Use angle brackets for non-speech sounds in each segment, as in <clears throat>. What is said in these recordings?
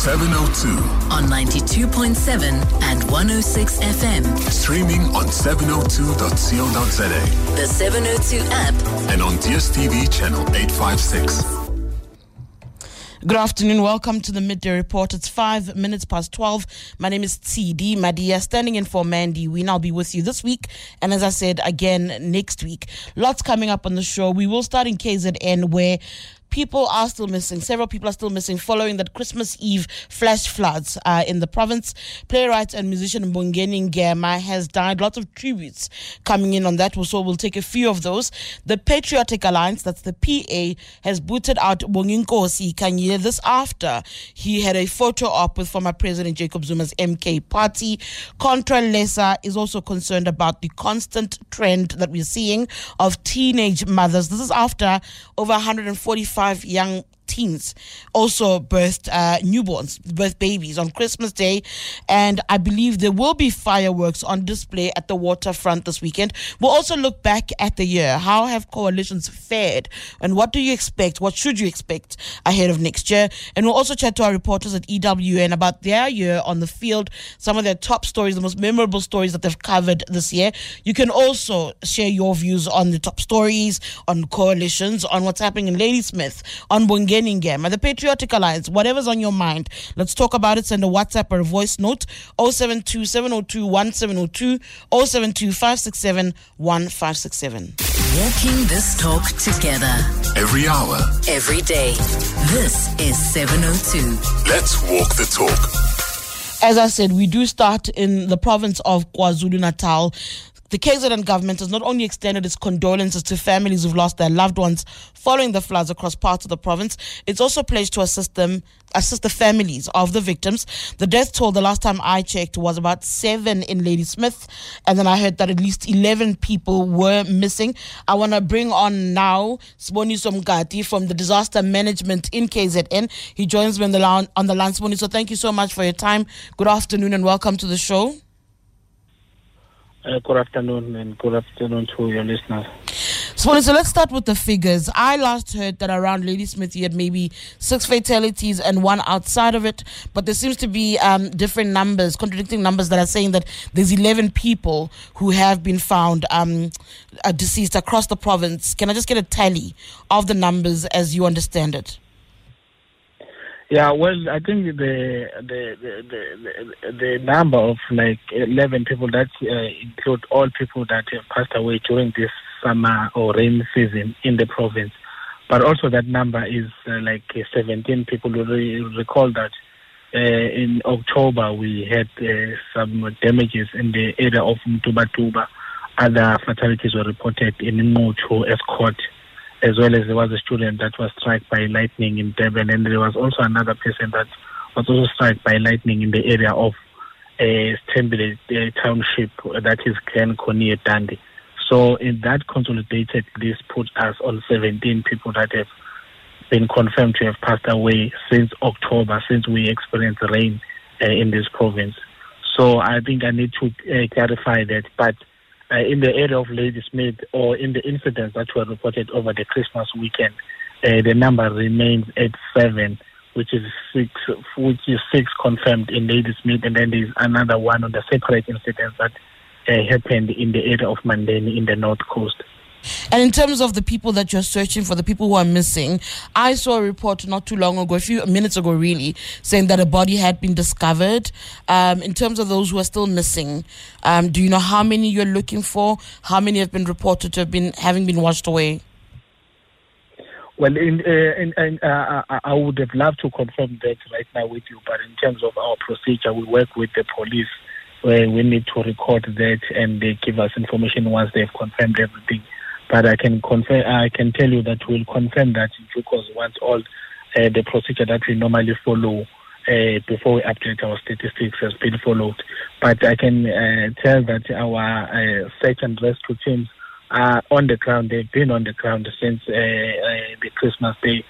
702. on 92.7 and 106 FM. Streaming on 702.co.za The 702 app. and on DSTV channel 856. Good afternoon. Welcome to the midday report. It's five minutes past 12. My name is Tshidi Madia, standing in for Mandy We I'll be with you this week. And as I said, again next week. Lots coming up on the show. We will start in KZN where people are still missing. Several people are still missing following that Christmas Eve flash floods uh, in the province. Playwright and musician Mbongeni Ngema has died. Lots of tributes coming in on that. So we'll take a few of those. The Patriotic Alliance, that's the PA, has booted out Bonginkosi Kanyile after he had a photo op with former President Jacob Zuma's MK party. Contralesa is also concerned about the constant trend that we're seeing of teenage mothers. This is after over 145 young teens also birthed uh, newborns, birth babies on Christmas Day. And I believe there will be fireworks on display at the waterfront this weekend. We'll also look back at the year. How have coalitions fared? And what do you expect? What should you expect ahead of next year? And we'll also chat to our reporters at EWN about their year on the field, some of their top stories, the most memorable stories that they've covered this year. You can also share your views on the top stories, on coalitions, on what's happening in Ladysmith, on Mbongeni Ngema, the Patriotic Alliance, whatever's on your mind. Let's talk about it. Send a WhatsApp or a voice note 072 702 1702 072 567 1567. Walking this talk together Every hour, every day. This is 702. let's walk the talk. As I said, we do start in the province of KwaZulu Natal. The KZN government has not only extended its condolences to families who've lost their loved ones following the floods across parts of the province, it's also pledged to assist them, assist the families of the victims. The death toll, the last time I checked, was about seven in Ladysmith, and then I heard that at least 11 people were missing. I want to bring on now Sboniso Mngadi from the Disaster Management in KZN. He joins me on the line, on the line, Sboniso. Thank you so much for your time. Good afternoon and welcome to the show. Uh, good afternoon and good afternoon to your listeners. So, so let's start with the figures. I last heard that around Ladysmith you had maybe six fatalities and one outside of it, but there seems to be um, different numbers, contradicting numbers that are saying that there's 11 people who have been found um, uh, deceased across the province. Can I just get a tally of the numbers as you understand it? Yeah, well, I think the the the the, the, number of like eleven people that uh, include all people that have passed away during this summer or rain season in the province, but also that number is uh, like uh, seventeen people. You re- recall that uh, in October we had uh, some damages in the area of Mtubatuba. Other fatalities were reported in Mocho Estcourt. As well as there was a student that was struck by lightning in Durban, and there was also another person that was also struck by lightning in the area of uh, Stembile uh, Township, that is Glen Coney Dundee. So in that consolidated list put us on 17 people that have been confirmed to have passed away since October, since we experienced rain uh, in this province. So I think I need to uh, clarify that, but uh, in the area of Ladysmith or in the incidents that were reported over the Christmas weekend, uh, the number remains at seven, which is six, which is six confirmed in Ladysmith, and then there's another one on the separate incidents that uh, happened in the area of Mandeni in the North Coast. And in terms of the people that you're searching for, the people who are missing, I saw a report not too long ago, a few minutes ago, really, saying that a body had been discovered. Um, in terms of those who are still missing, um, do you know how many you're looking for? How many have been reported to have been having been washed away? Well, in, uh, in, in, uh, I- I would have loved to confirm that right now with you, but in terms of our procedure, we work with the police where we need to record that and they give us information once they've confirmed everything. But I can confirm, I can tell you that we'll confirm that in due course once all uh, the procedure that we normally follow uh, before we update our statistics has been followed. But I can uh, tell that our search and rescue teams are on the ground. They've been on the ground since the Christmas Day,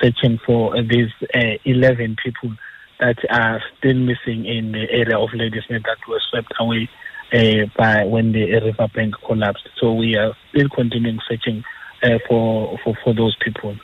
searching for these uh, 11 people that are still missing in the area of Ladysmith that were swept away uh, by when the riverbank collapsed. So we are still continuing searching uh, for, for for those people.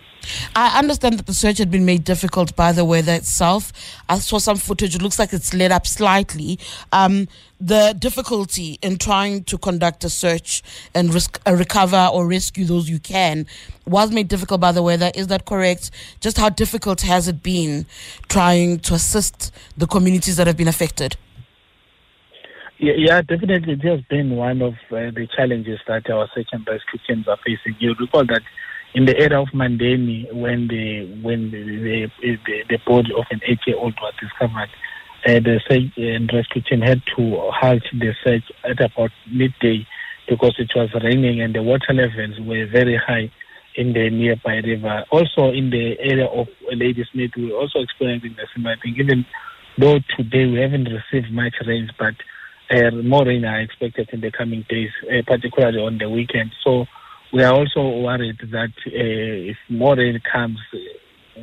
I understand that the search had been made difficult by the weather itself. I saw some footage. It looks like it's let up slightly. Um, the difficulty in trying to conduct a search and risk, uh, recover or rescue those you can was made difficult by the weather. Is that correct? Just how difficult has it been trying to assist the communities that have been affected? Yeah, definitely. It has been one of uh, the challenges that our search and rescue teams are facing. You recall that in the area of Mandeni, when the when the the, the, body of an eight-year-old was discovered, uh, the search and rescue team had to halt the search at about midday because it was raining and the water levels were very high in the nearby river. Also in the area of Ladysmith, we're also experiencing the same thing. Even though today we haven't received much rain, but more rain are expected in the coming days, uh, particularly on the weekend. So we are also worried that uh, if more rain comes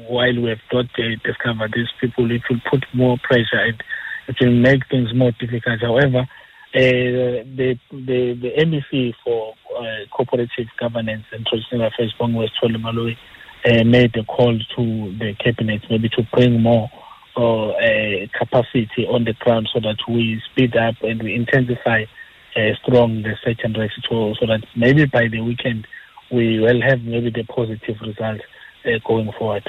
while we have not uh, discovered these people, it will put more pressure and it will make things more difficult. However, uh, the, the the MEC for uh, cooperative governance and traditional affairs, Bongi Sithole uh, made a call to the cabinet maybe to bring more uh, capacity on the ground so that we speed up and we intensify uh, strong the search and rescue tool so that maybe by the weekend we will have maybe the positive results uh, going forward.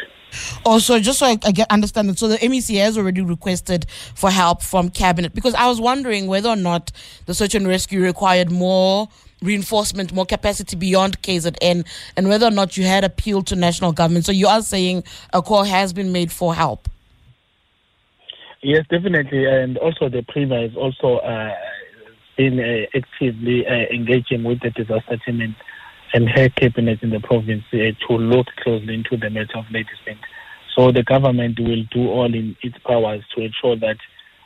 Also, just so I, I, get understand it, so the MEC has already requested for help from cabinet because I was wondering whether or not the search and rescue required more reinforcement, more capacity beyond KZN, and whether or not you had appealed to national government. So you are saying a call has been made for help. Yes, definitely, and also the Premier has also uh, been uh, actively uh, engaging with the disaster team and, and her cabinet in the province uh, to look closely into the matter of Ladysmith. So the government will do all in its powers to ensure that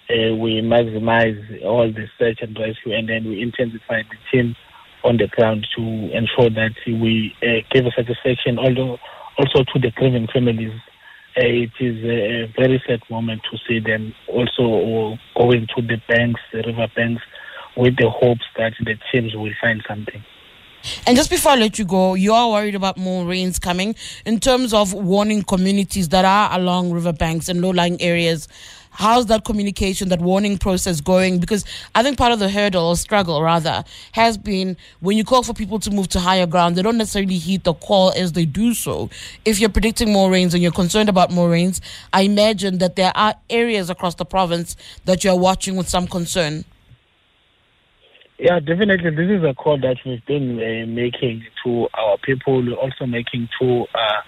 uh, we maximize all the search and rescue, and then we intensify the team on the ground to ensure that we uh, give a satisfaction, although also to the grieving families it is a very sad moment to see them also going to the banks, the river banks, with the hopes that the teams will find something. And just before I let you go, you are worried about more rains coming in terms of warning communities that are along riverbanks and low lying areas how's that communication, that warning process going? Because I think part of the hurdle or struggle rather has been when you call for people to move to higher ground, they don't necessarily heed the call as they do so. If you're predicting more rains and you're concerned about more rains, I imagine that there are areas across the province that you're watching with some concern. Yeah, definitely. This is a call that we've been uh, making to our people, also making to uh,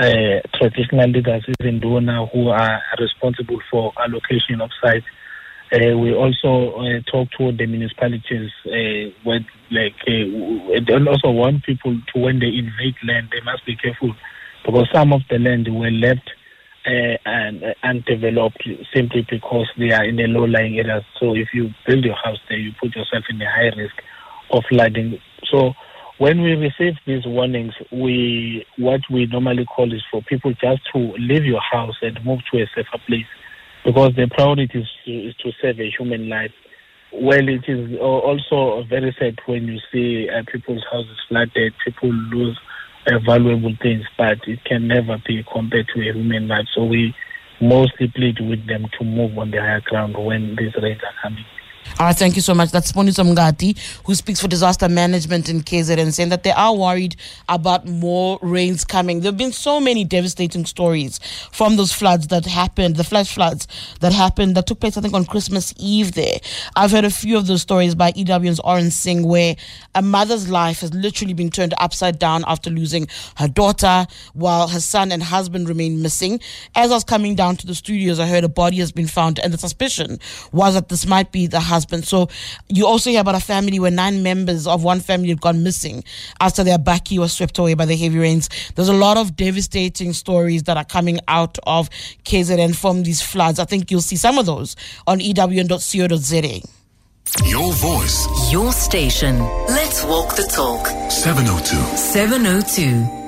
uh, traditional leaders in Dona who are responsible for allocation of sites. Uh, we also uh, talk to the municipalities uh, with, like and also want people to when they invade land they must be careful because some of the land were left and undeveloped simply because they are in the low lying areas. So if you build your house there, you put yourself in a high risk of flooding. So when we receive these warnings, we what we normally call is for people just to leave your house and move to a safer place, because the priority is to, is to save a human life. Well, it is also very sad when you see uh, people's houses flooded, people lose uh, valuable things, but it can never be compared to a human life. So we mostly plead with them to move on the higher ground when these rains are coming. All right, thank you so much. That's Sboniso Mngadi, who speaks for disaster management in KZN, saying that they are worried about more rains coming. There have been so many devastating stories from those floods that happened, the flash floods that happened, that took place, I think, on Christmas Eve there. I've heard a few of those stories by EWN's Orrin Singh, where a mother's life has literally been turned upside down after losing her daughter, while her son and husband remain missing. As I was coming down to the studios, I heard a body has been found, and the suspicion was that this might be the husband. So you also hear about a family where nine members of one family had gone missing after their bakkie was swept away by the heavy rains. There's a lot of devastating stories that are coming out of KZN from these floods. I think you'll see some of those on ewn.co.za. Your voice. Your station. Let's walk the talk. 702. 702.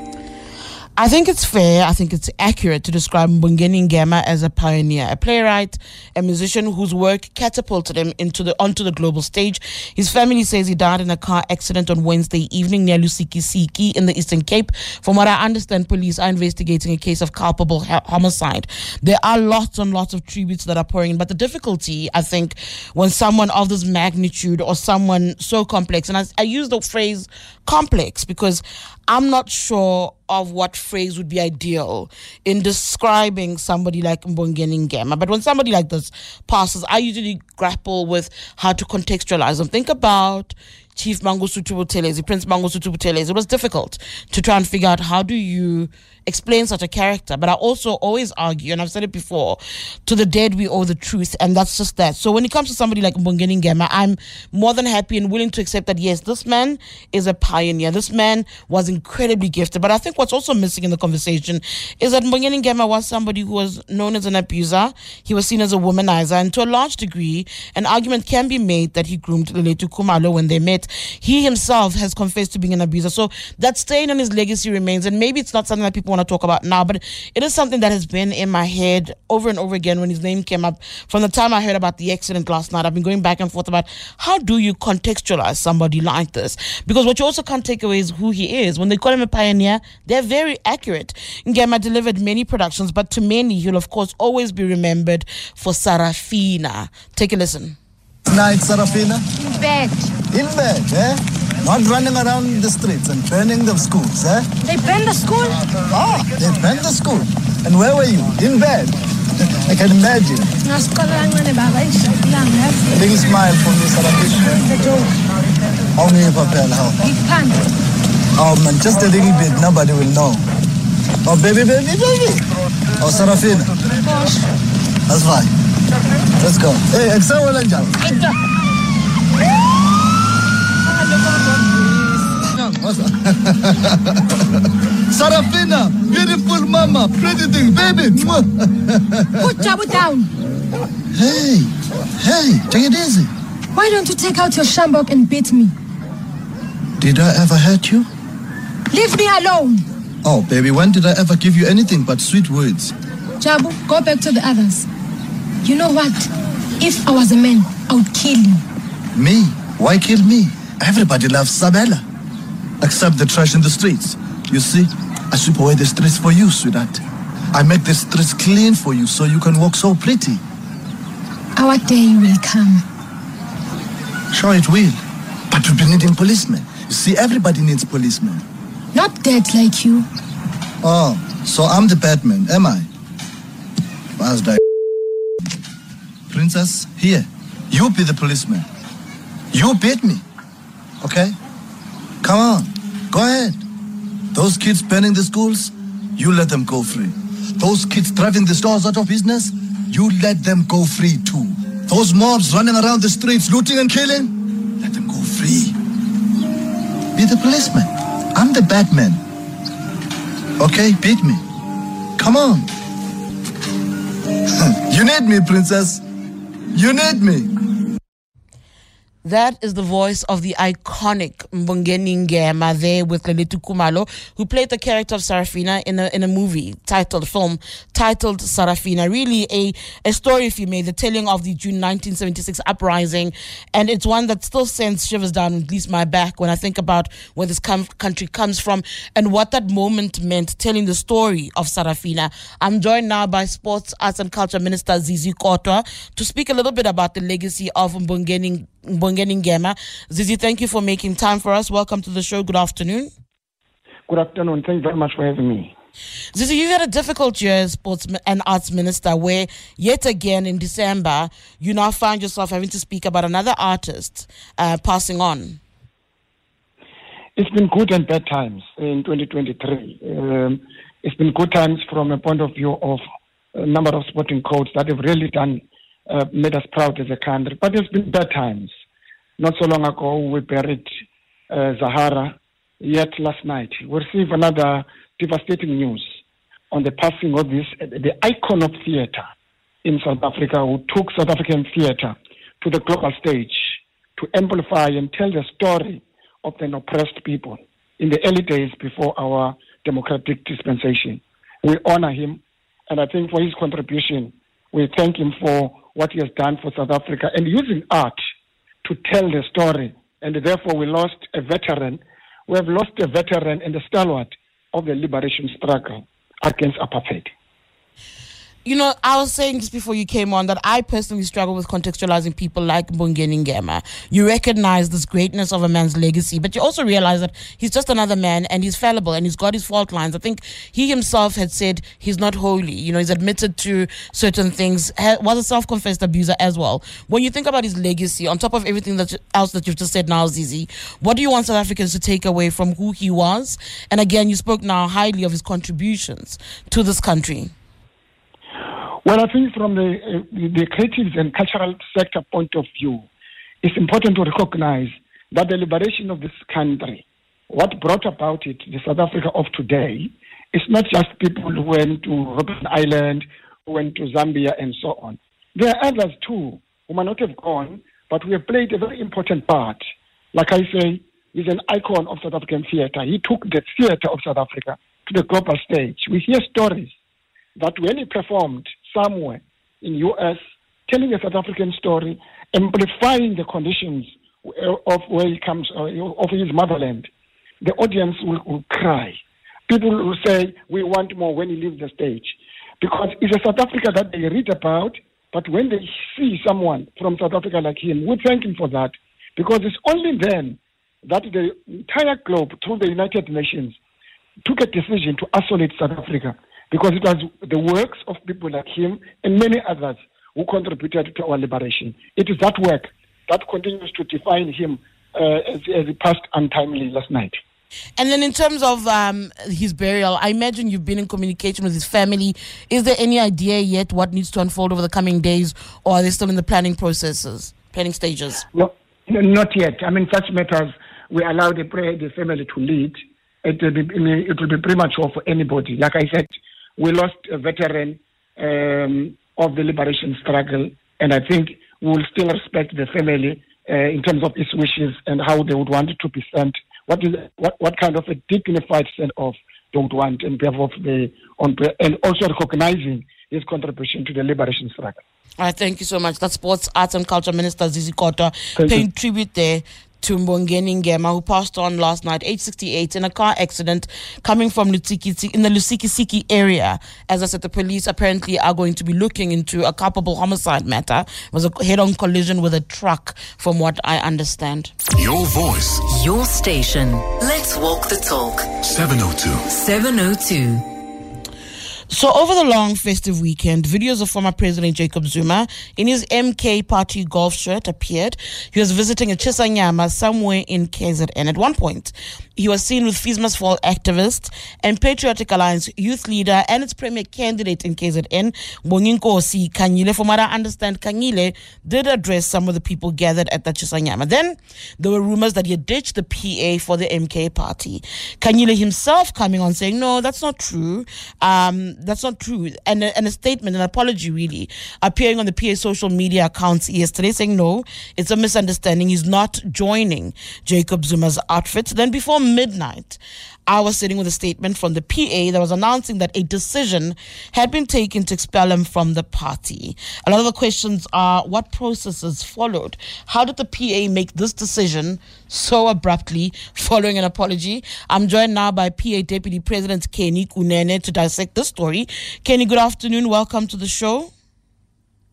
I think it's fair, I think it's accurate to describe Mbongeni Ngema as a pioneer, a playwright, a musician whose work catapulted him into the onto the global stage. His family says he died in a car accident on Wednesday evening near Lusikisiki in the Eastern Cape. From what I understand, police are investigating a case of culpable ha- homicide. There are lots and lots of tributes that are pouring in, but the difficulty, I think, when someone of this magnitude or someone so complex, and I, I use the phrase complex because I'm not sure of what phrase would be ideal in describing somebody like Mbongeni Ngema. But when somebody like this passes, I usually grapple with how to contextualize them. Think about Chief Mangosuthu Buthelezi, Prince Mangosuthu Buthelezi. It was difficult to try and figure out how do you explain such a character. But I also always argue, and I've said it before, to the dead we owe the truth, and that's just that. So when it comes to somebody like Mbongeni Ngema, I'm more than happy and willing to accept that yes, this man is a pioneer. This man was incredibly gifted. But I think what's also missing in the conversation is that Mbongeni Ngema was somebody who was known as an abuser. He was seen as a womanizer, and to a large degree, an argument can be made that he groomed Leleti Khumalo when they met. He himself has confessed to being an abuser. So that stain on his legacy remains, and maybe it's not something that people want to talk about now, but it is something that has been in my head over and over again when his name came up. From the time I heard about the accident last night, I've been going back and forth about how do you contextualize somebody like this? Because what you also can't take away is who he is. When they call him a pioneer, they're very accurate. Ngema delivered many productions, but to many, he'll of course always be remembered for Sarafina. Take a listen. Night, Sarafina. In bed. In bed, eh? Not running around the streets and burning the schools, eh? They burned the school. Ah, they burned the school. And where were you? In bed. I can imagine. Ngasiqalanga baba ishakulanga. A big smile for me, Sarafina. Joke. Only Papel, how? Oh man, just a little bit, nobody will know. Oh baby, baby, baby. Oh Sarafina. That's fine. Let's go. Hey, example lang dyan. What's up? <laughs> Sarafina, beautiful mama, pretty thing, baby. Put Jabu down. Hey, hey, take it easy. Why don't you take out your sjambok and beat me? Did I ever hurt you? Leave me alone. Oh, baby, when did I ever give you anything but sweet words? Jabu, go back to the others. You know what? If I was a man, I would kill you. Me? Why kill me? Everybody loves Sabella. Except the trash in the streets. You see, I sweep away the streets for you, sweetheart. I make the streets clean for you so you can walk so pretty. Our day will come. Sure, it will. But we'll be needing policemen. You see, everybody needs policemen. Not dead like you. Oh, so I'm the Batman, am I? Where's Princess, here. You be the policeman. You beat me. Okay? Come on. Go ahead. Those kids burning the schools, you let them go free. Those kids driving the stores out of business, you let them go free too. Those mobs running around the streets looting and killing, let them go free. Be the policeman. I'm the Batman. Okay, beat me. Come on. <laughs> you need me, princess. You need me. That is the voice of the iconic Mbongeni Ngema there with Leleti Khumalo, who played the character of Sarafina in a in a movie titled film titled Sarafina. Really a, a story, if you may, the telling of the June 1976 uprising, and it's one that still sends shivers down at least my back when I think about where this com- country comes from and what that moment meant, telling the story of Sarafina. I'm joined now by Sports, Arts and Culture Minister Zizi Kodwa to speak a little bit about the legacy of Mbongeni Mbongeni Ngema. Zizi, thank you for making time for us. Welcome to the show. Good afternoon. Good afternoon. Thank you very much for having me. Zizi, you've had a difficult year as sports and arts minister where yet again in December you now find yourself having to speak about another artist uh, passing on. It's been good and bad times in 2023. Um, it's been good times from a point of view of a number of sporting codes that have really done uh, made us proud as a country. But there's been bad times. Not so long ago, we buried uh, Zahara. Yet last night, we received another devastating news on the passing of this, the icon of theatre in South Africa, who took South African theatre to the global stage to amplify and tell the story of the oppressed people in the early days before our democratic dispensation. We honor him, and I think for his contribution, we thank him for what he has done for South Africa and using art to tell the story. And therefore, we lost a veteran. We have lost a veteran and a stalwart of the liberation struggle against apartheid. You know, I was saying just before you came on that I personally struggle with contextualizing people like Mbongeni Ngema. You recognize this greatness of a man's legacy, but you also realize that he's just another man and he's fallible and he's got his fault lines. I think he himself had said he's not holy. You know, he's admitted to certain things, was a self confessed abuser as well. When you think about his legacy, on top of everything that else that you've just said now, Zizi, what do you want South Africans to take away from who he was? And again, you spoke now highly of his contributions to this country. Well, I think from the, uh, the creative and cultural sector point of view, it's important to recognize that the liberation of this country, what brought about it, the South Africa of today, is not just people who went to Robben Island, who went to Zambia, and so on. There are others too who might not have gone, but who have played a very important part. Like I say, he's an icon of South African theatre. He took the theatre of South Africa to the global stage. We hear stories that when he performed somewhere in US telling a South African story, amplifying the conditions of where he comes, of his motherland, the audience will, will cry. People will say, we want more when he leaves the stage. Because it's a South Africa that they read about, but when they see someone from South Africa like him, we thank him for that. Because it's only then that the entire globe, through the United Nations, took a decision to isolate South Africa because it was the works of people like him and many others who contributed to our liberation. It is that work that continues to define him uh, as, as he passed untimely last night. And then, in terms of um, his burial, I imagine you've been in communication with his family. Is there any idea yet what needs to unfold over the coming days, or are they still in the planning processes, planning stages? No, not yet. I mean, such matters we allow the, the family to lead. It will be it will be premature for anybody. Like I said, we lost a veteran um, of the liberation struggle, and I think we will still respect the family uh, in terms of its wishes and how they would want it to be sent. What is what, what kind of a dignified send off they would want in behalf of the on and also recognizing his contribution to the liberation struggle. All right, thank you so much. That's Sports, Arts and Culture Minister Zizi Kodwa paying tribute there to Mbongeni Ngema, who passed on last night, age 68, in a car accident coming from Lutsiki, in the Lusikisiki area. As I said, the police apparently are going to be looking into a culpable homicide matter. It was a head-on collision with a truck, from what I understand. Your voice. Your station. Let's walk the talk. 702. 702. So, over the long festive weekend, videos of former President Jacob Zuma in his MK party golf shirt appeared. He was visiting a Chisanyama somewhere in KZN. At one point, he was seen with Fees Must Fall activist and Patriotic Alliance youth leader and its premier candidate in KZN, Bonginkosi Kanyile. From what I understand, Kanyile did address some of the people gathered at the Chisanyama. Then there were rumors that he had ditched the PA for the MK party. Kanyile himself coming on saying, no, that's not true. Um, that's not true. And a, and a statement, an apology really, appearing on the PA social media accounts yesterday saying, no, it's a misunderstanding. He's not joining Jacob Zuma's outfit. Then before midnight, I was sitting with a statement from the PA that was announcing that a decision had been taken to expel him from the party. A lot of the questions are what processes followed? How did the PA make this decision so abruptly following an apology? I'm joined now by PA Deputy President Kenny Kunene to dissect this story. Kenny, good afternoon. Welcome to the show.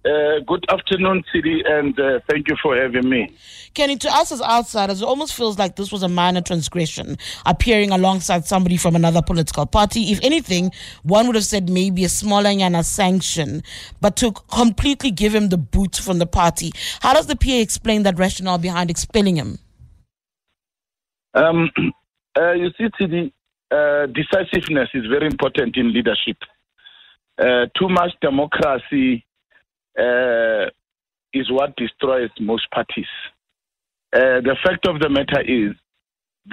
Uh, good afternoon, City, and uh, thank you for having me. Kenny, to us as outsiders, it almost feels like this was a minor transgression, appearing alongside somebody from another political party. If anything, one would have said maybe a smaller yana sanction, but to completely give him the boot from the party. How does the PA explain that rationale behind expelling him? Um, <clears throat> uh, you see, City, uh, decisiveness is very important in leadership. Uh, too much democracy uh, is what destroys most parties. Uh, the fact of the matter is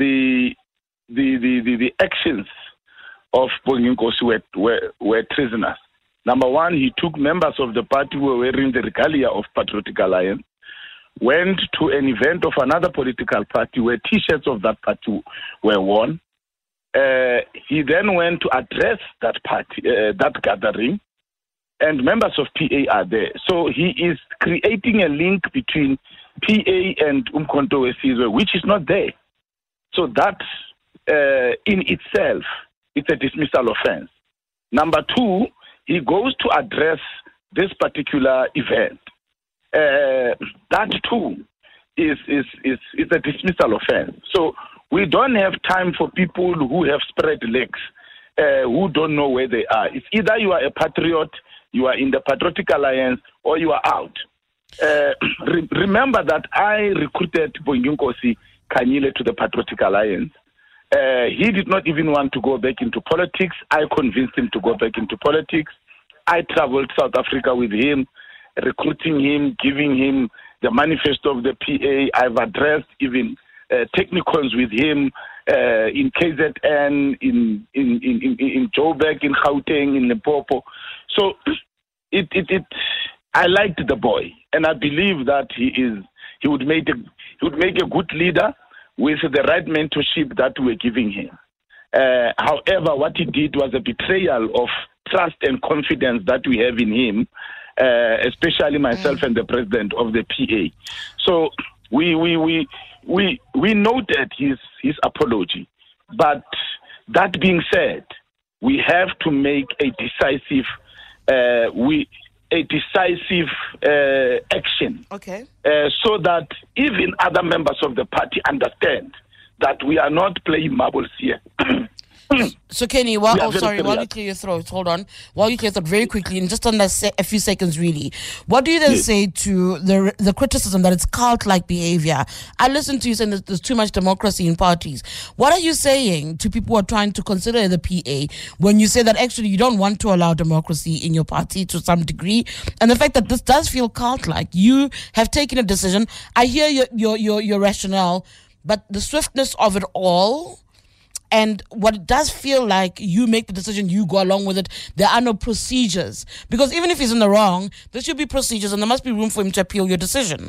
the the the, the, the actions of Bonginkosi were, were, were treasonous. Number one, he took members of the party who were wearing the regalia of Patriotic Alliance, went to an event of another political party where T-shirts of that party were worn, Uh, he then went to address that party, uh, that gathering, and members of PA are there. So he is creating a link between PA and Umkhonto Wesizwe, which is not there. So that uh, in itself, it's a dismissal offense. Number two, he goes to address this particular event. Uh, that too is, is, is, is a dismissal offense. So we don't have time for people who have spread legs, uh, who don't know where they are. It's either you are a patriot, you are in the Patriotic Alliance, or you are out. Uh, <clears throat> re- remember that I recruited Bonginkosi Kanyile to the Patriotic Alliance. Uh, he did not even want to go back into politics. I convinced him to go back into politics. I traveled South Africa with him, recruiting him, giving him the manifesto of the PA. I've addressed even uh, technicals with him uh, in KZN, in in in in, in Joburg, in Gauteng, in Limpopo. So <clears throat> it, it it I liked the boy, and I believe that he is he would make a he would make a good leader with the right mentorship that we're giving him. Uh, however, what he did was a betrayal of trust and confidence that we have in him, uh, especially myself and the president of the PA. So we we we we we noted his his apology, but that being said, we have to make a decisive uh, we a decisive uh, action. Okay. Uh, so that even other members of the party understand that we are not playing marbles here. <clears throat> So Kenny, while, are oh sorry, while you clear your throat, hold on. While you clear your throat, very quickly, in just under se- a few seconds, really, what do you then Yes. say to the the criticism that it's cult-like behavior? I listen to you saying that there's too much democracy in parties. What are you saying to people who are trying to consider the PA when you say that actually you don't want to allow democracy in your party to some degree, and the fact that this does feel cult-like? You have taken a decision. I hear your your your, your rationale, but the swiftness of it all and what it does feel like you make the decision you go along with it there are no procedures because even if he's in the wrong there should be procedures and there must be room for him to appeal your decision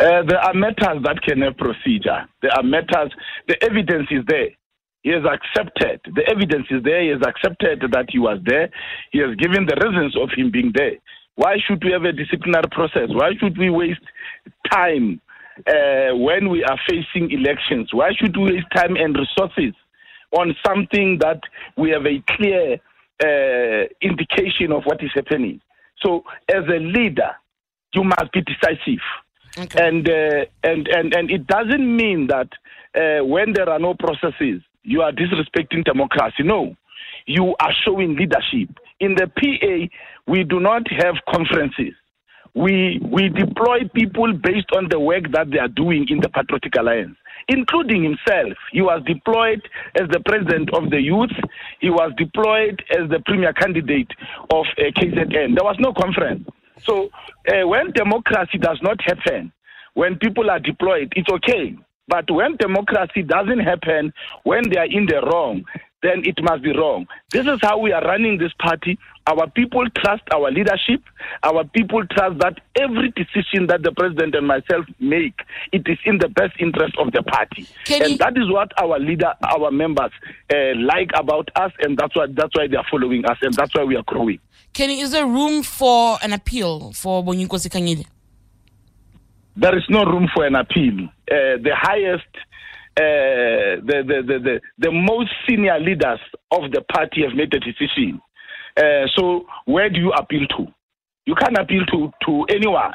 Uh, there are matters that can have procedure. There are matters, the evidence is there. He has accepted, the evidence is there. He has accepted that he was there. He has given the reasons of him being there. Why should we have a disciplinary process? Why should we waste time uh, when we are facing elections? Why should we waste time and resources on something that we have a clear uh, indication of what is happening? So, as a leader, you must be decisive. And uh, and and and it doesn't mean that uh, when there are no processes you are disrespecting democracy. No. You are showing leadership. In the PA we do not have conferences we we deploy people based on the work that they are doing in the patriotic alliance including himself. He was deployed as the president of the youth. He was deployed as the premier candidate of uh, KZN there was no conference. So uh, when democracy does not happen, when people are deployed, it's okay. But when democracy doesn't happen, when they are in the wrong, then it must be wrong. This is how we are running this party. Our people trust our leadership. Our people trust that every decision that the president and myself make, it is in the best interest of the party. Kenny- and that is what our leader, our members uh, like about us, and that's why that's why they are following us, and that's why we are growing. kenny is there room for an appeal for bonginkosi kanyile there is no room for an appeal. Uh, the highest, uh, the, the, the, the, the most senior leaders of the party have made the decision. Uh, so where do you appeal to? You can't appeal to, to anyone.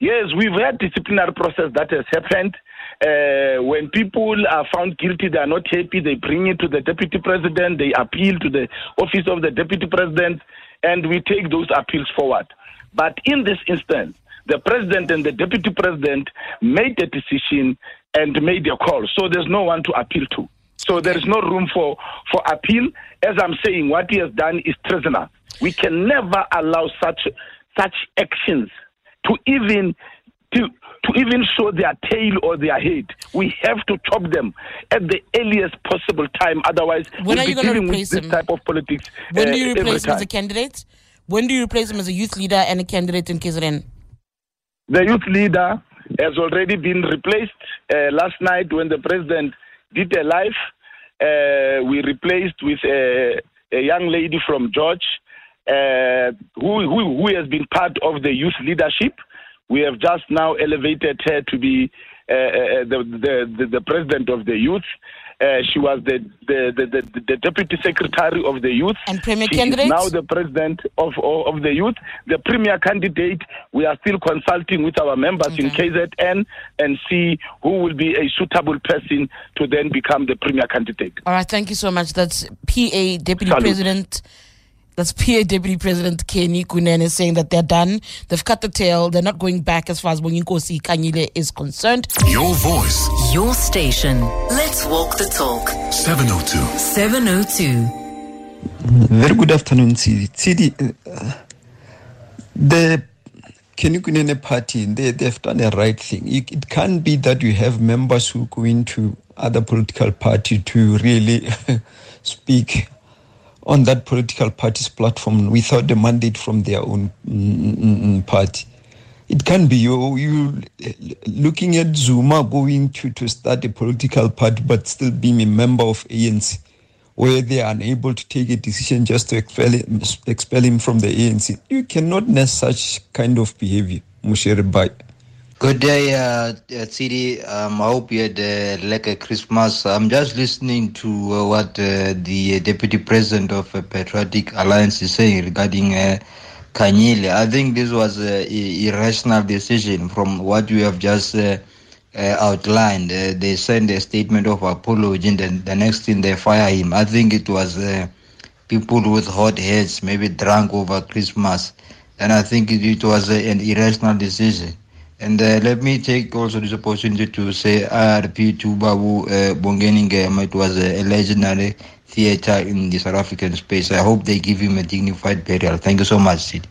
Yes, we've had disciplinary process that has happened. Uh, when people are found guilty, they are not happy. They bring it to the deputy president. They appeal to the office of the deputy president, and we take those appeals forward. But in this instance, the president and the deputy president made a decision and made a call. So there's no one to appeal to. So there is no room for, for appeal. As I'm saying, what he has done is treasonous. We can never allow such such actions to even to, to even show their tail or their head. We have to chop them at the earliest possible time. Otherwise, When we'll are be you dealing with replace this him? type of politics. when uh, do you replace him as a candidate when do you replace him as a youth leader and a candidate in kzn The youth leader has already been replaced uh, last night when the president did a live. Uh, we replaced with a, a young lady from George uh, who, who, who has been part of the youth leadership. We have just now elevated her to be uh, uh, the, the, the, the president of the youth. Uh, she was the the, the, the, the deputy secretary of the youth. And premier she candidate? Is now the president of, of of the youth. The premier candidate. We are still consulting with our members in KZN and see who will be a suitable person to then become the premier candidate. All right, thank you so much. That's PA Deputy Salute. President. That's PA Deputy President Kenny Kunene saying that they're done. They've cut the tail. They're not going back as far as Bonginkosi Kanyile is concerned. Your voice. Your station. Let's walk the talk. 702. 702. Very good afternoon, Tshidi. Tshidi, uh, the Kenny Kunene party, they, they've done a right thing. It, it can't be that you have members who go into other political party to really <laughs> speak on that political party's platform without a mandate from their own mm, mm, party. It can be you, you looking at Zuma going to, to start a political party but still being a member of ANC where they are unable to take a decision just to expel him, expel him from the ANC. You cannot nurse such kind of behavior, Mushere Bai. Good day, uh, uh, Tshidi. Um, I hope you had uh, like a Christmas. I'm just listening to uh, what uh, the Deputy President of uh, Patriotic Alliance is saying regarding uh. I think this was an irrational decision from what you have just uh, uh, outlined. Uh, they send a statement of apology and then the next thing they fire him. I think it was uh, people with hot heads, maybe drunk over Christmas. And I think it, it was uh, an irrational decision. And uh, let me take also this opportunity to say RP to Babu uh, Bongeni Ngema. It was a, a legendary theater in the South African space. I hope they give him a dignified burial. Thank you so much, Sid.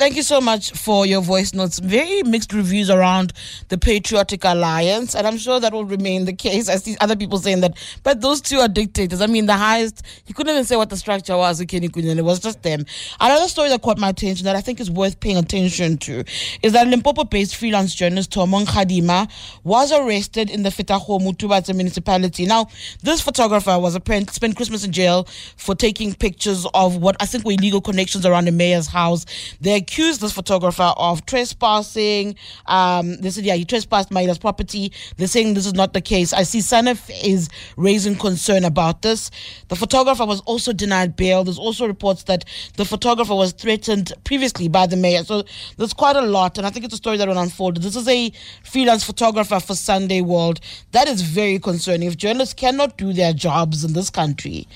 Thank you so much for your voice notes. Very mixed reviews around the Patriotic Alliance, and I'm sure that will remain the case. I see other people saying that, but those two are dictators. I mean, the highest, you couldn't even say what the structure was, Kenny Kunene, it was just them. Another story that caught my attention that I think is worth paying attention to is that Limpopo based freelance journalist Tomong Khadima was arrested in the Fetakgomo Tubatse municipality. Now, this photographer was apparently spent Christmas in jail for taking pictures of what I think were illegal connections around the mayor's house. They accused this photographer of trespassing. Um, they said, yeah, he trespassed Maila's property. They're saying this is not the case. I see Sanef is raising concern about this. The photographer was also denied bail. There's also reports that the photographer was threatened previously by the mayor. So there's quite a lot, and I think it's a story that will unfold. This is a freelance photographer for Sunday World. That is very concerning. If journalists cannot do their jobs in this country,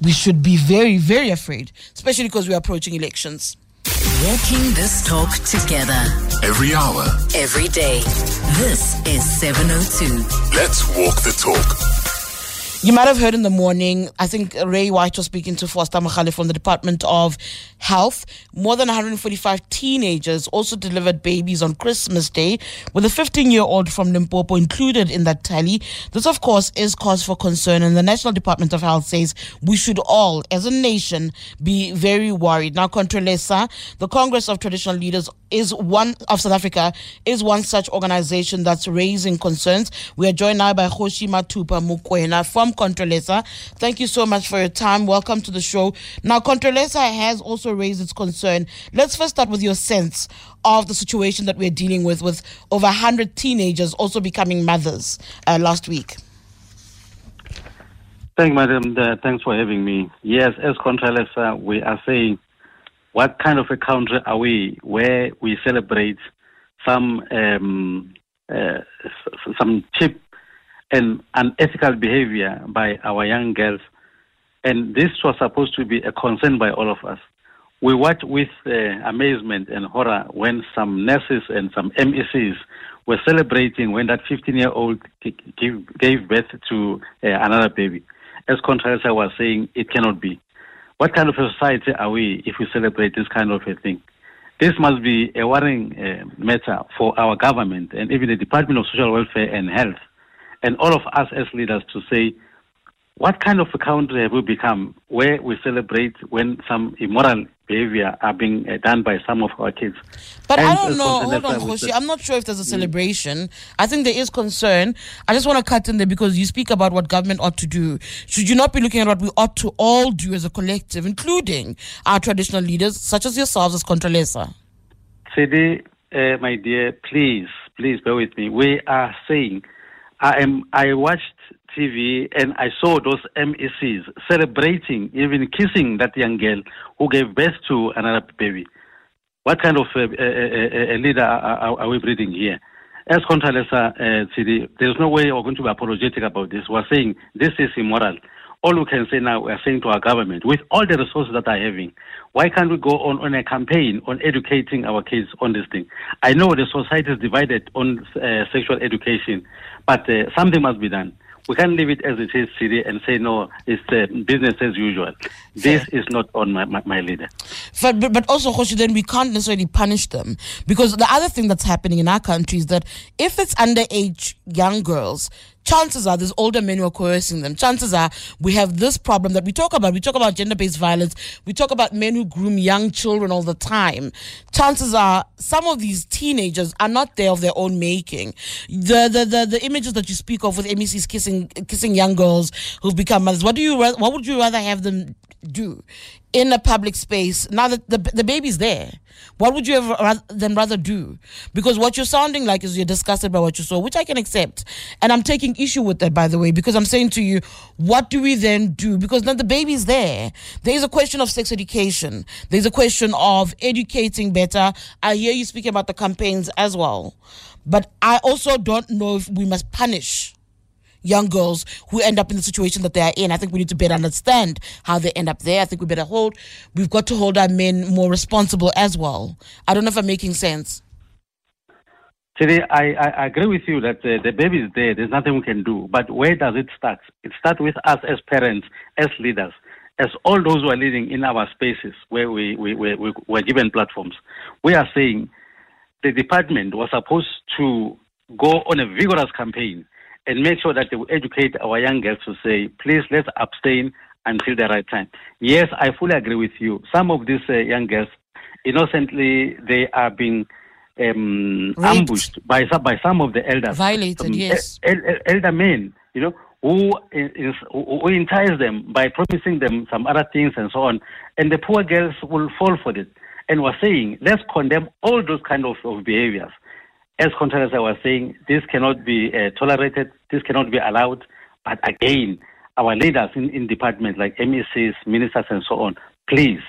we should be very, very afraid, especially because we're approaching elections. Walking this talk together. Every hour. Every day. This is 702. Let's walk the talk. You might have heard in the morning, I think Ray White was speaking to Foster Mohale from the Department of Health. More than 145 teenagers also delivered babies on Christmas Day, with a 15 year old from Limpopo included in that tally. This, of course, is cause for concern, and the National Department of Health says we should all, as a nation, be very worried. Now, Contralesa, the Congress of Traditional Leaders, is one of South Africa, is one such organization that's raising concerns. We are joined now by Kgoshi Mathupa Mokoena from Contralesa. Thank you so much for your time. Welcome to the show. Now, Contralesa has also raised its concern. Let's first start with your sense of the situation that we're dealing with, with over 100 teenagers also becoming mothers uh, last week. Thank you, Madam. Uh, thanks for having me. Yes, as Contralesa, we are saying, what kind of a country are we where we celebrate some um, uh, some cheap and unethical behavior by our young girls? And this was supposed to be a concern by all of us. We watch with uh, amazement and horror when some nurses and some MECs were celebrating when that 15-year-old gave, gave birth to uh, another baby. As Contralesa was saying, it cannot be. What kind of a society are we if we celebrate this kind of a thing? This must be a worrying uh, matter for our government and even the Department of Social Welfare and Health, and all of us as leaders to say what kind of a country have we become where we celebrate when some immoral behavior are being uh, done by some of our kids? But and I don't know. Hold on, Kgoshi. I'm not sure if there's a mm. celebration. I think there is concern. I just want to cut in there because you speak about what government ought to do. Should you not be looking at what we ought to all do as a collective, including our traditional leaders, such as yourselves as Contralesa? Tshidi, uh, my dear, please, please bear with me. We are saying, I am. I watched TV and I saw those MECs celebrating, even kissing that young girl who gave birth to another baby. What kind of uh, uh, uh, leader are, are, we breeding here? As Contralesa uh, Tshidi, there's no way we're going to be apologetic about this. We're saying this is immoral. All we can say now, we're saying to our government, with all the resources that are having, why can't we go on, on a campaign on educating our kids on this thing? I know the society is divided on sexual education, but something must be done. We can't leave it as it is, Tshidi, and say, no, it's uh, business as usual. This is not on my, my, my leader. But, but, but also, Kgoshi, then we can't necessarily punish them. Because the other thing that's happening in our country is that if it's underage young girls, chances are there's older men who are coercing them. Chances are we have this problem that we talk about. We talk about gender based violence. We talk about men who groom young children all the time. Chances are some of these teenagers are not there of their own making. The the the, the images that you speak of with MECs kissing kissing young girls who've become mothers. What do you what would you rather have them do in a public space now that the, the baby's there? What would you have then rather do? Because what you're sounding like is you're disgusted by what you saw, which I can accept. And I'm taking issue with that, by the way, because I'm saying to you, what do we then do? Because now the baby's there. There's a question of sex education. There's a question of educating better. I hear you speaking about the campaigns as well. But I also don't know if we must punish young girls who end up in the situation that they are in. I think we need to better understand how they end up there. I think we better hold, we've got to hold our men more responsible as well. I don't know if I'm making sense. Today, I, I, agree with you that uh, the baby is there. There's nothing we can do. But where does it start? It starts with us as parents, as leaders, as all those who are leading in our spaces where we, we, we, we were given platforms. We are saying the department was supposed to go on a vigorous campaign and make sure that they educate our young girls to say, please let's abstain until the right time. Yes, I fully agree with you. Some of these uh, young girls, innocently, they are being um, ambushed by by some of the elders. Violated, um, yes. El, el, elder men, you know, who, is, who entice them by promising them some other things and so on. And the poor girls will fall for it. And we're saying, let's condemn all those kind of, of behaviors as contrary as I was saying, this cannot be uh, tolerated, this cannot be allowed. But again, our leaders in, in departments like MECs, ministers, and so on, please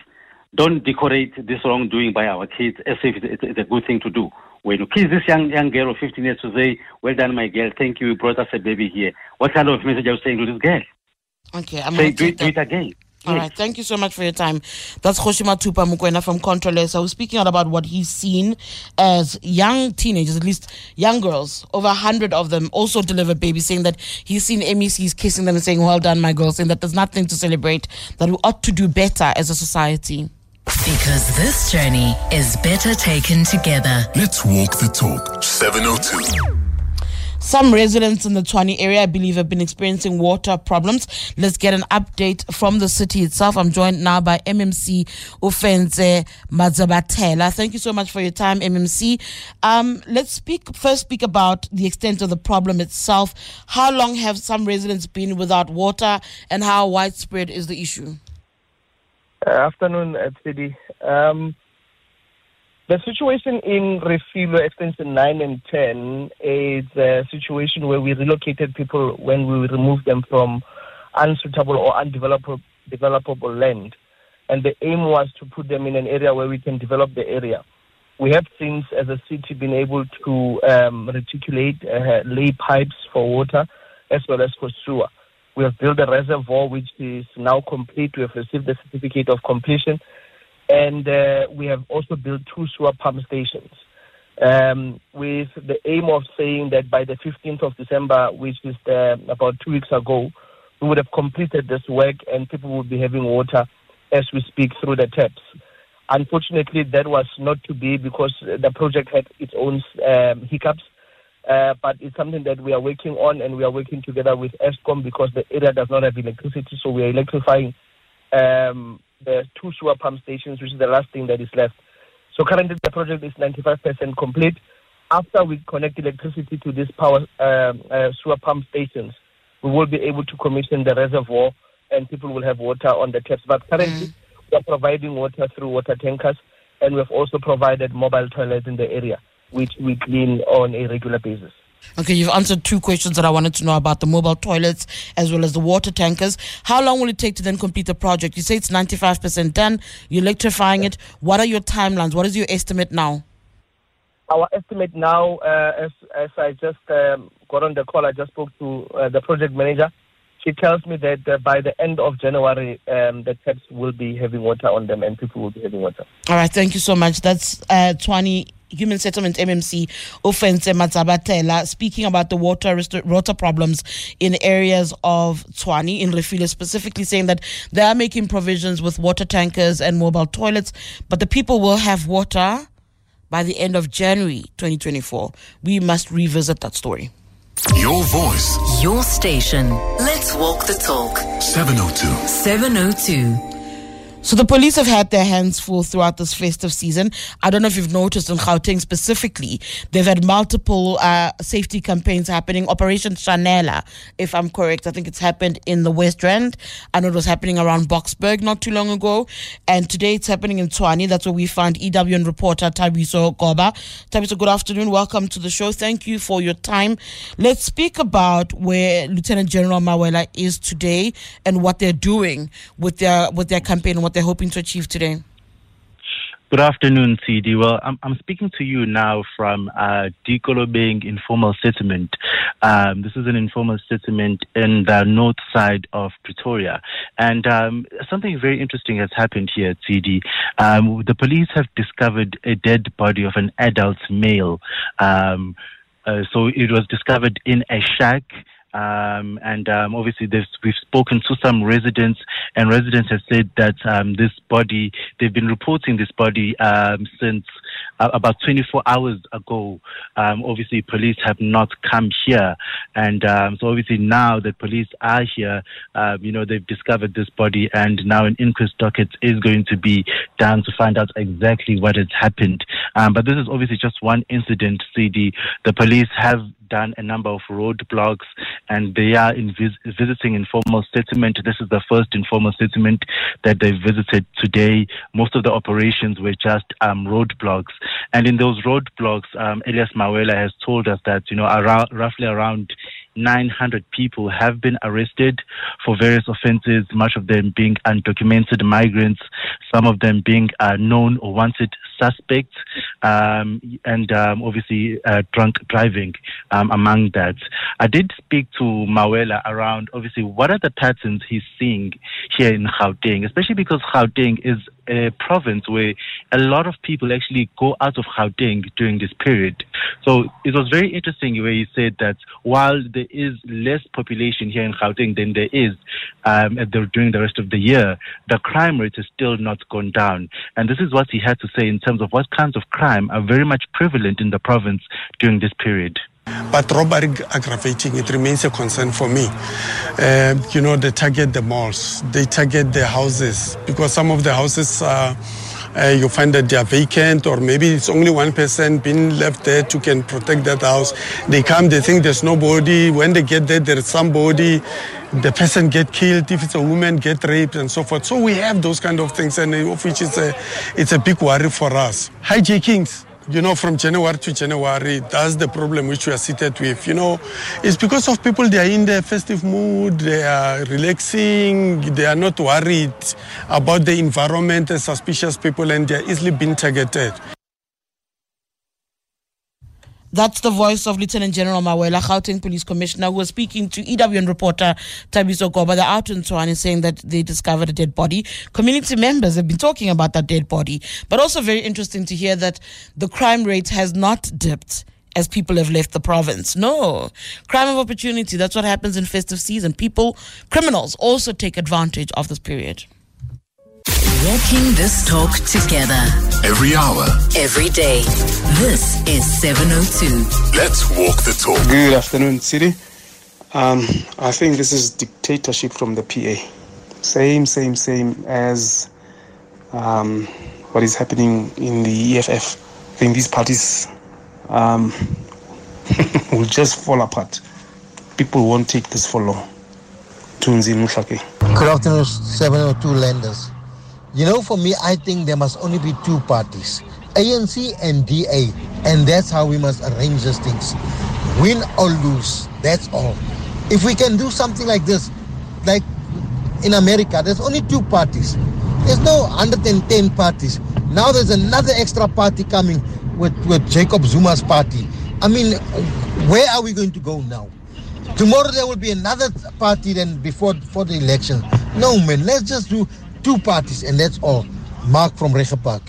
don't decorate this wrongdoing by our kids as if it's, it's a good thing to do. When you kiss this young young girl of 15 years to say, "Well done, my girl. Thank you. You brought us a baby here." What kind of message are you saying to this girl? Okay, I'm say, do do it again. All right, thank you so much for your time. That's Kgoshi Mathupa Mokoena from Contralesa, who's speaking out about what he's seen as young teenagers, at least young girls, over 100 of them also delivered babies, saying that he's seen MECs kissing them and saying, Well done, my girl, saying that there's nothing to celebrate, that we ought to do better as a society. Because this journey is better taken together. Let's walk the talk. 702. Some residents in the Tshwane area, I believe, have been experiencing water problems. Let's get an update from the city itself. I'm joined now by MMC Ofentse Madzebatela. Thank you so much for your time, MMC. Um, let's speak first speak about the extent of the problem itself. How long have some residents been without water, and how widespread is the issue? Uh, afternoon, Tshidi. Um, the situation in Refilwe Extension 9 and 10 is a situation where we relocated people when we removed them from unsuitable or undevelopable land. And the aim was to put them in an area where we can develop the area. We have since, as a city, been able to um, reticulate, uh, lay pipes for water as well as for sewer. We have built a reservoir which is now complete. We have received the certificate of completion and uh, we have also built two sewer pump stations um, with the aim of saying that by the 15th of December, which is the, about two weeks ago, we would have completed this work and people would be having water as we speak through the taps. Unfortunately, that was not to be because the project had its own um, hiccups. Uh, but it's something that we are working on, and we are working together with Eskom because the area does not have electricity. So we are electrifying um, the two sewer pump stations, which is the last thing that is left. So currently the project is 95% complete. After we connect electricity to these power um, uh, sewer pump stations, we will be able to commission the reservoir and people will have water on the taps. But currently, mm. we are providing water through water tankers, and we have also provided mobile toilets in the area, which we clean on a regular basis. Okay, you've answered two questions that I wanted to know about the mobile toilets as well as the water tankers. How long will it take to then complete the project? You say it's 95% done, you're electrifying it. What are your timelines? What is your estimate now? Our estimate now, uh, as, as I just um, got on the call, I just spoke to uh, the project manager. She tells me that uh, by the end of January, um, the taps will be having water on them and people will be having water. All right, thank you so much. That's uh, Tshwane Human Settlement MMC Ofentse Madzebatela speaking about the water water problems in areas of Tshwane in Refilwe, specifically saying that they are making provisions with water tankers and mobile toilets, but the people will have water by the end of January 2024. We must revisit that story. Your voice. Your station. Let's walk the talk. 702. 702. So the police have had their hands full throughout this festive season. I don't know if you've noticed in Gauteng specifically, they've had multiple uh, safety campaigns happening. Operation Shanela, if I'm correct, I think it's happened in the West Rand. I know it was happening around Boksburg not too long ago. And today it's happening in Tshwane. That's where we find EWN reporter Thabiso Goba. Thabiso, good afternoon. Welcome to the show. Thank you for your time. Let's speak about where Lieutenant General Mawela is today and what they're doing with their with their campaign and what they're hoping to achieve today? Good afternoon, Tshidi. Well, I'm, I'm speaking to you now from uh, Dikolobeng Informal Settlement. Um, this is an informal settlement in the north side of Pretoria. And um, something very interesting has happened here at Tshidi. Um, the police have discovered a dead body of an adult male. Um, uh, so it was discovered in a shack um, and um, obviously, we've spoken to some residents, and residents have said that um, this body, they've been reporting this body um, since uh, about 24 hours ago. Um, obviously, police have not come here. And um, so, obviously, now that police are here, you know, they've discovered this body, and now an inquest docket is going to be done to find out exactly what has happened. but this is obviously just one incident, Tshidi. The police have done a number of roadblocks and they are vis- visiting informal settlement. This is the first informal settlement that they visited today. Most of the operations were just um, roadblocks. And in those roadblocks, um, Elias Mawela has told us that, you know, around, roughly around 900 people have been arrested for various offenses, much of them being undocumented migrants, some of them being uh, known or wanted suspects, um, and um, obviously uh, drunk driving um, among that. I did speak to Mawela around, obviously, what are the patterns he's seeing here in Gauteng, especially because Gauteng is a province where a lot of people actually go out of Gauteng during this period. So it was very interesting where he said that while there is less population here in Gauteng than there is um, the, during the rest of the year, the crime rate has still not gone down. And this is what he had to say in terms of what kinds of crime are very much prevalent in the province during this period. But robbery aggravating, it remains a concern for me. Uh, you know, they target the malls, they target the houses, because some of the houses. Uh, you find that they are vacant or maybe it's only one person being left there to can protect that house. They come they think there's nobody. When they get there there's somebody. The person get killed if it's a woman get raped and so forth. So we have those kind of things and of which is a it's a big worry for us. Hijackings you know, from January to January, that's the problem which we are seated with. You know, it's because of people, they are in their festive mood, they are relaxing, they are not worried about the environment and suspicious people, and they are easily being targeted. That's the voice of Lieutenant General Mawela, Gauteng Police Commissioner, who was speaking to EWN reporter Thabiso Goba. They're out in Tshwane saying that they discovered a dead body. Community members have been talking about that dead body. But also very interesting to hear that the crime rate has not dipped as people have left the province. No. Crime of opportunity, that's what happens in festive season. People, criminals also take advantage of this period. Walking this talk together. Every hour. Every day. This is 702. Let's walk the talk. Good afternoon, Tshidi. Um, I think this is dictatorship from the PA. Same, same, same as um, what is happening in the EFF. I think these parties um, <laughs> will just fall apart. People won't take this for long. Tunzi Mushake. Good afternoon, 702 lenders. You know, for me, I think there must only be two parties ANC and DA, and that's how we must arrange these things. Win or lose, that's all. If we can do something like this, like in America, there's only two parties. There's no 110 parties. Now there's another extra party coming with, with Jacob Zuma's party. I mean, where are we going to go now? Tomorrow there will be another party than before for the election. No man, let's just do two parties and that's all. Mark from Recha Park.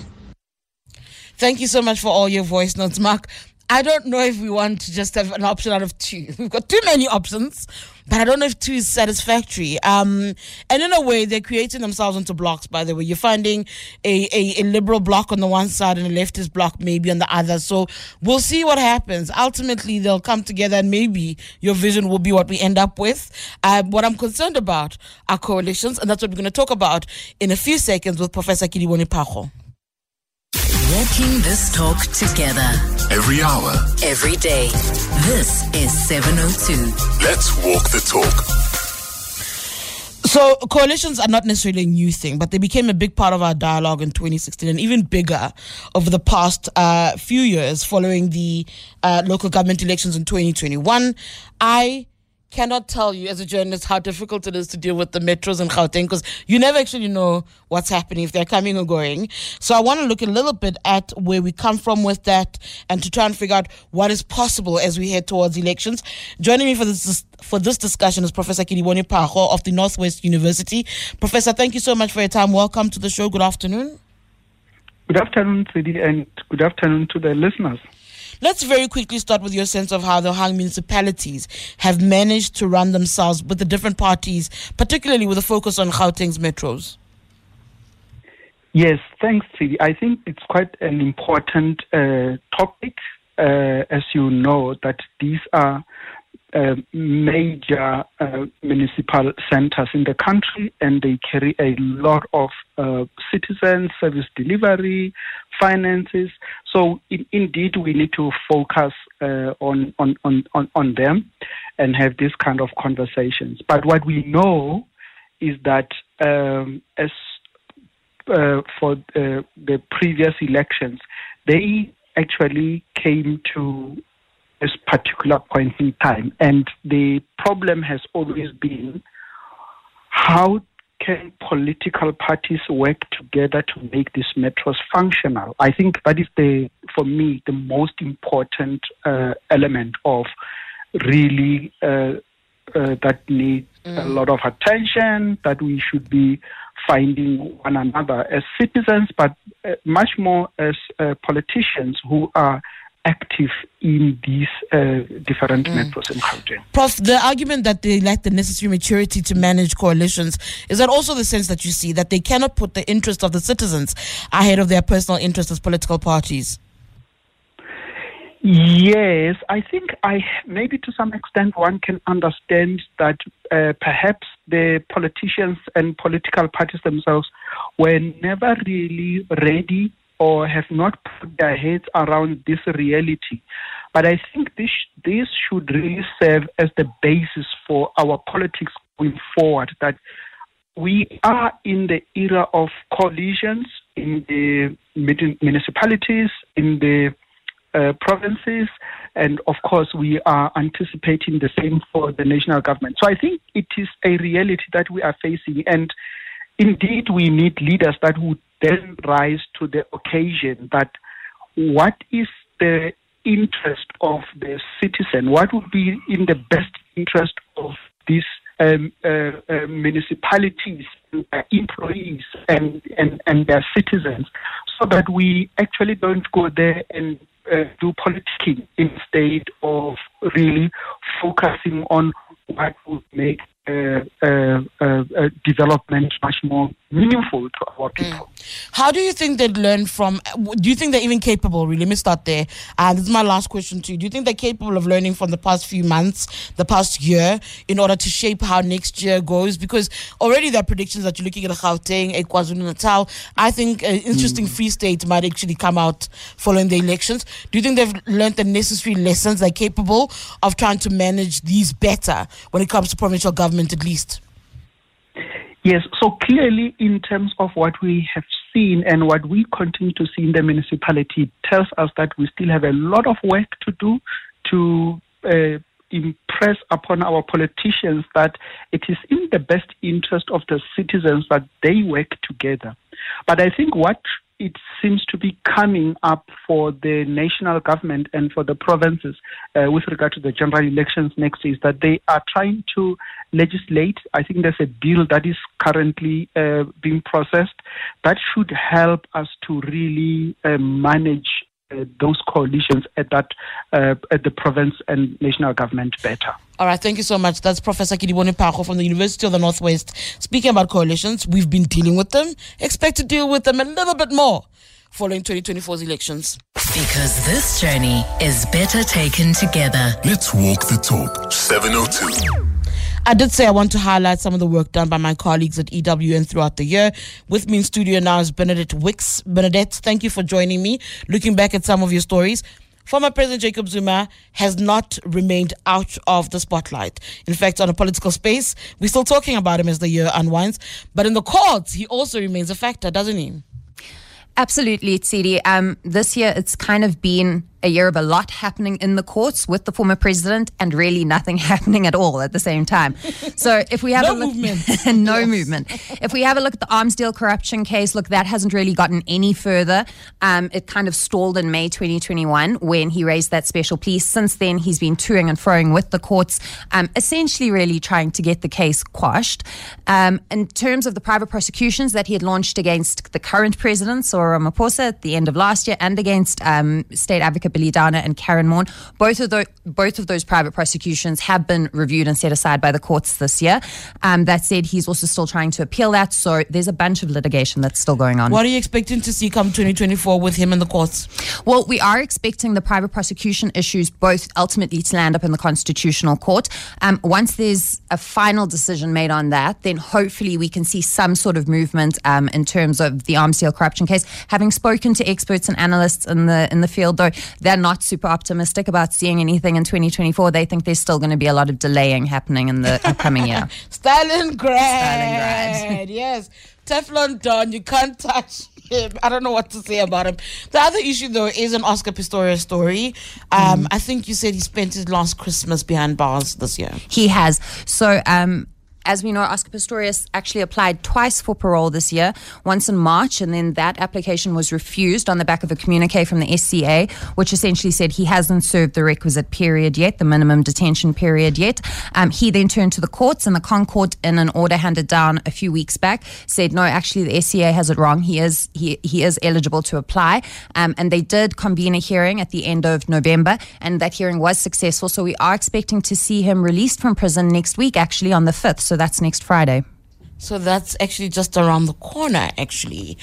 Thank you so much for all your voice notes, Mark. I don't know if we want to just have an option out of two. <laughs> We've got too many options, but I don't know if two is satisfactory. Um, and in a way, they're creating themselves into blocks, by the way. You're finding a, a, a liberal block on the one side and a leftist block maybe on the other. So we'll see what happens. Ultimately, they'll come together and maybe your vision will be what we end up with. Uh, what I'm concerned about are coalitions, and that's what we're going to talk about in a few seconds with Professor Kedibone Phago. Walking this talk together. Every hour. Every day. This is 702. Let's walk the talk. So coalitions are not necessarily a new thing, but they became a big part of our dialogue in 2016 and even bigger over the past uh, few years following the uh, local government elections in 2021. I cannot tell you as a journalist how difficult it is to deal with the metros in Gauteng because you never actually know what's happening if they're coming or going. So I want to look a little bit at where we come from with that and to try and figure out what is possible as we head towards elections. Joining me for this for this discussion is Professor Kedibone Phago of the Northwest University. Professor, thank you so much for your time. Welcome to the show. Good afternoon. Good afternoon, Tshidi, and good afternoon to the listeners. Let's very quickly start with your sense of how the Hang municipalities have managed to run themselves with the different parties, particularly with a focus on Gauteng's metros. Yes, thanks, Tshidi. I think it's quite an important uh, topic. Uh, as you know, that these are uh, major uh, municipal centers in the country and they carry a lot of uh, citizens, service delivery, finances. So, in, indeed, we need to focus uh, on, on, on, on them and have this kind of conversations. But what we know is that um, as uh, for the previous elections, they actually came to this particular point in time. And the problem has always been how can political parties work together to make these metros functional? I think that is the, for me, the most important uh, element of really uh, uh, that needs mm. a lot of attention. That we should be finding one another as citizens, but uh, much more as uh, politicians who are active in these uh, different mm. metros in Gauteng. Prof, the argument that they lack the necessary maturity to manage coalitions, is that also the sense that you see that they cannot put the interest of the citizens ahead of their personal interests as political parties? Yes, I think I maybe to some extent one can understand that uh, perhaps the politicians and political parties themselves were never really ready or have not put their heads around this reality. But I think this this should really serve as the basis for our politics going forward. That we are in the era of coalitions in the municipalities, in the uh, provinces, and of course, we are anticipating the same for the national government. So I think it is a reality that we are facing, and indeed, we need leaders that would then rise to the occasion that what is the interest of the citizen? What would be in the best interest of these um, uh, uh, municipalities, employees, and, and, and their citizens, so that we actually don't go there and uh, do politicking instead of really focusing on what would make uh, uh, uh, uh, development much more meaningful to our people. How do you think they'd learn from? Do you think they're even capable? Really, let me start there. And this is my last question to you. Do you think they're capable of learning from the past few months, the past year, in order to shape how next year goes? Because already there are predictions that you're looking at Gauteng, KwaZulu Natal. I think an interesting Free State might actually come out following the elections. Do you think they've learned the necessary lessons? They're capable of trying to manage these better when it comes to provincial government, at least. Yes, so clearly, in terms of what we have seen and what we continue to see in the municipality, tells us that we still have a lot of work to do to uh, impress upon our politicians that it is in the best interest of the citizens that they work together. But I think what it seems to be coming up for the national government and for the provinces uh, with regard to the general elections next year is that they are trying to legislate. I think there's a bill that is currently uh, being processed that should help us to really uh, manage uh, those coalitions at that uh, at the province and national government better. All right, thank you so much. That's Professor Kedibone Phago from the University of the Northwest. Speaking about coalitions, we've been dealing with them. Expect to deal with them a little bit more following 2024's elections. Because this journey is better taken together. Let's walk the talk. 702. I did say I want to highlight some of the work done by my colleagues at EWN throughout the year. With me in studio now is Bernadette Wicks. Bernadette, thank you for joining me. Looking back at some of your stories, former President Jacob Zuma has not remained out of the spotlight. In fact, on a political space, we're still talking about him as the year unwinds. But in the courts, he also remains a factor, doesn't he? Absolutely, Tshidi. Um, this year, it's kind of been a year of a lot happening in the courts with the former president and really nothing <laughs> happening at all at the same time. So if we have no a look, movement. <laughs> no movement. If we have a look at the arms deal corruption case, look, that hasn't really gotten any further. Um, it kind of stalled in May 2021 when he raised that special plea. Since then, he's been toing and froing with the courts, um, essentially really trying to get the case quashed. Um, in terms of the private prosecutions that he had launched against the current president, Cyril Ramaphosa, at the end of last year, and against um, state advocate Billy Downer and Karyn Maughan, both of those both of those private prosecutions have been reviewed and set aside by the courts this year. Um, that said, he's also still trying to appeal that, so there's a bunch of litigation that's still going on. What are you expecting to see come 2024 with him in the courts? Well, we are expecting the private prosecution issues both ultimately to land up in the Constitutional Court. Um, once there's a final decision made on that, then hopefully we can see some sort of movement um, in terms of the arms deal corruption case. Having spoken to experts and analysts in the in the field, though, they're not super optimistic about seeing anything in 2024. They think there's still going to be a lot of delaying happening in the upcoming year. <laughs> Stalingrad. Stalingrad. yes. Teflon Don, you can't touch him. I don't know what to say about him. The other issue, though, is an Oscar Pistorius story. Um, I think you said he spent his last Christmas behind bars this year. He has. So, um, as we know, Oscar Pistorius actually applied twice for parole this year, once in March, and then that application was refused on the back of a communique from the SCA, which essentially said he hasn't served the requisite period yet, the minimum detention period yet. Um, he then turned to the courts, and the ConCourt, in an order handed down a few weeks back, said no, actually the SCA has it wrong. He is he he is eligible to apply, um, and they did convene a hearing at the end of November, and that hearing was successful. So we are expecting to see him released from prison next week, actually on the fifth. So that's next Friday. So that's actually just around the corner, actually.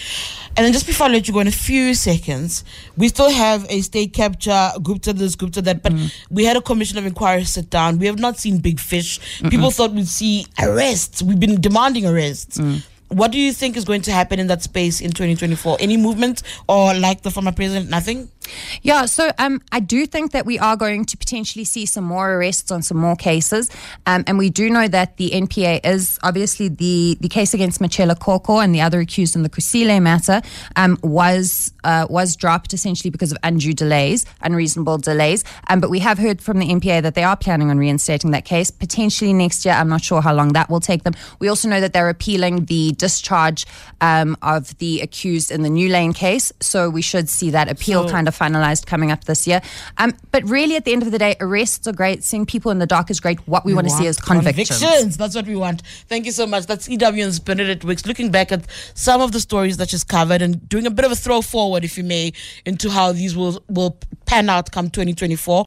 And then just before I let you go in a few seconds, we still have a state capture, Gupta this, Gupta that, but mm. we had a commission of inquiry sit down. We have not seen big fish. People thought we'd see arrests. We've been demanding arrests. Mm. What do you think is going to happen in that space in 2024? Any movement or like the former president, nothing? Yeah, so um, I do think that we are going to potentially see some more arrests on some more cases. Um, and we do know that the NPA is obviously the, the case against Matshela Koko and the other accused in the Kusile matter um, was uh, was dropped essentially because of undue delays, unreasonable delays. Um, but we have heard from the NPA that they are planning on reinstating that case potentially next year. I'm not sure how long that will take them. We also know that they're appealing the discharge um, of the accused in the Nulane case. So we should see that appeal So- kind of finalized coming up this year. Um, but really, at the end of the day, arrests are great. Seeing people in the dock is great. What we, want to see is convictions. Convictions. That's what we want. Thank you so much. That's EWN's Bernadette Wicks looking back at some of the stories that she's covered and doing a bit of a throw forward, if you may, into how these will, will pan out come 2024.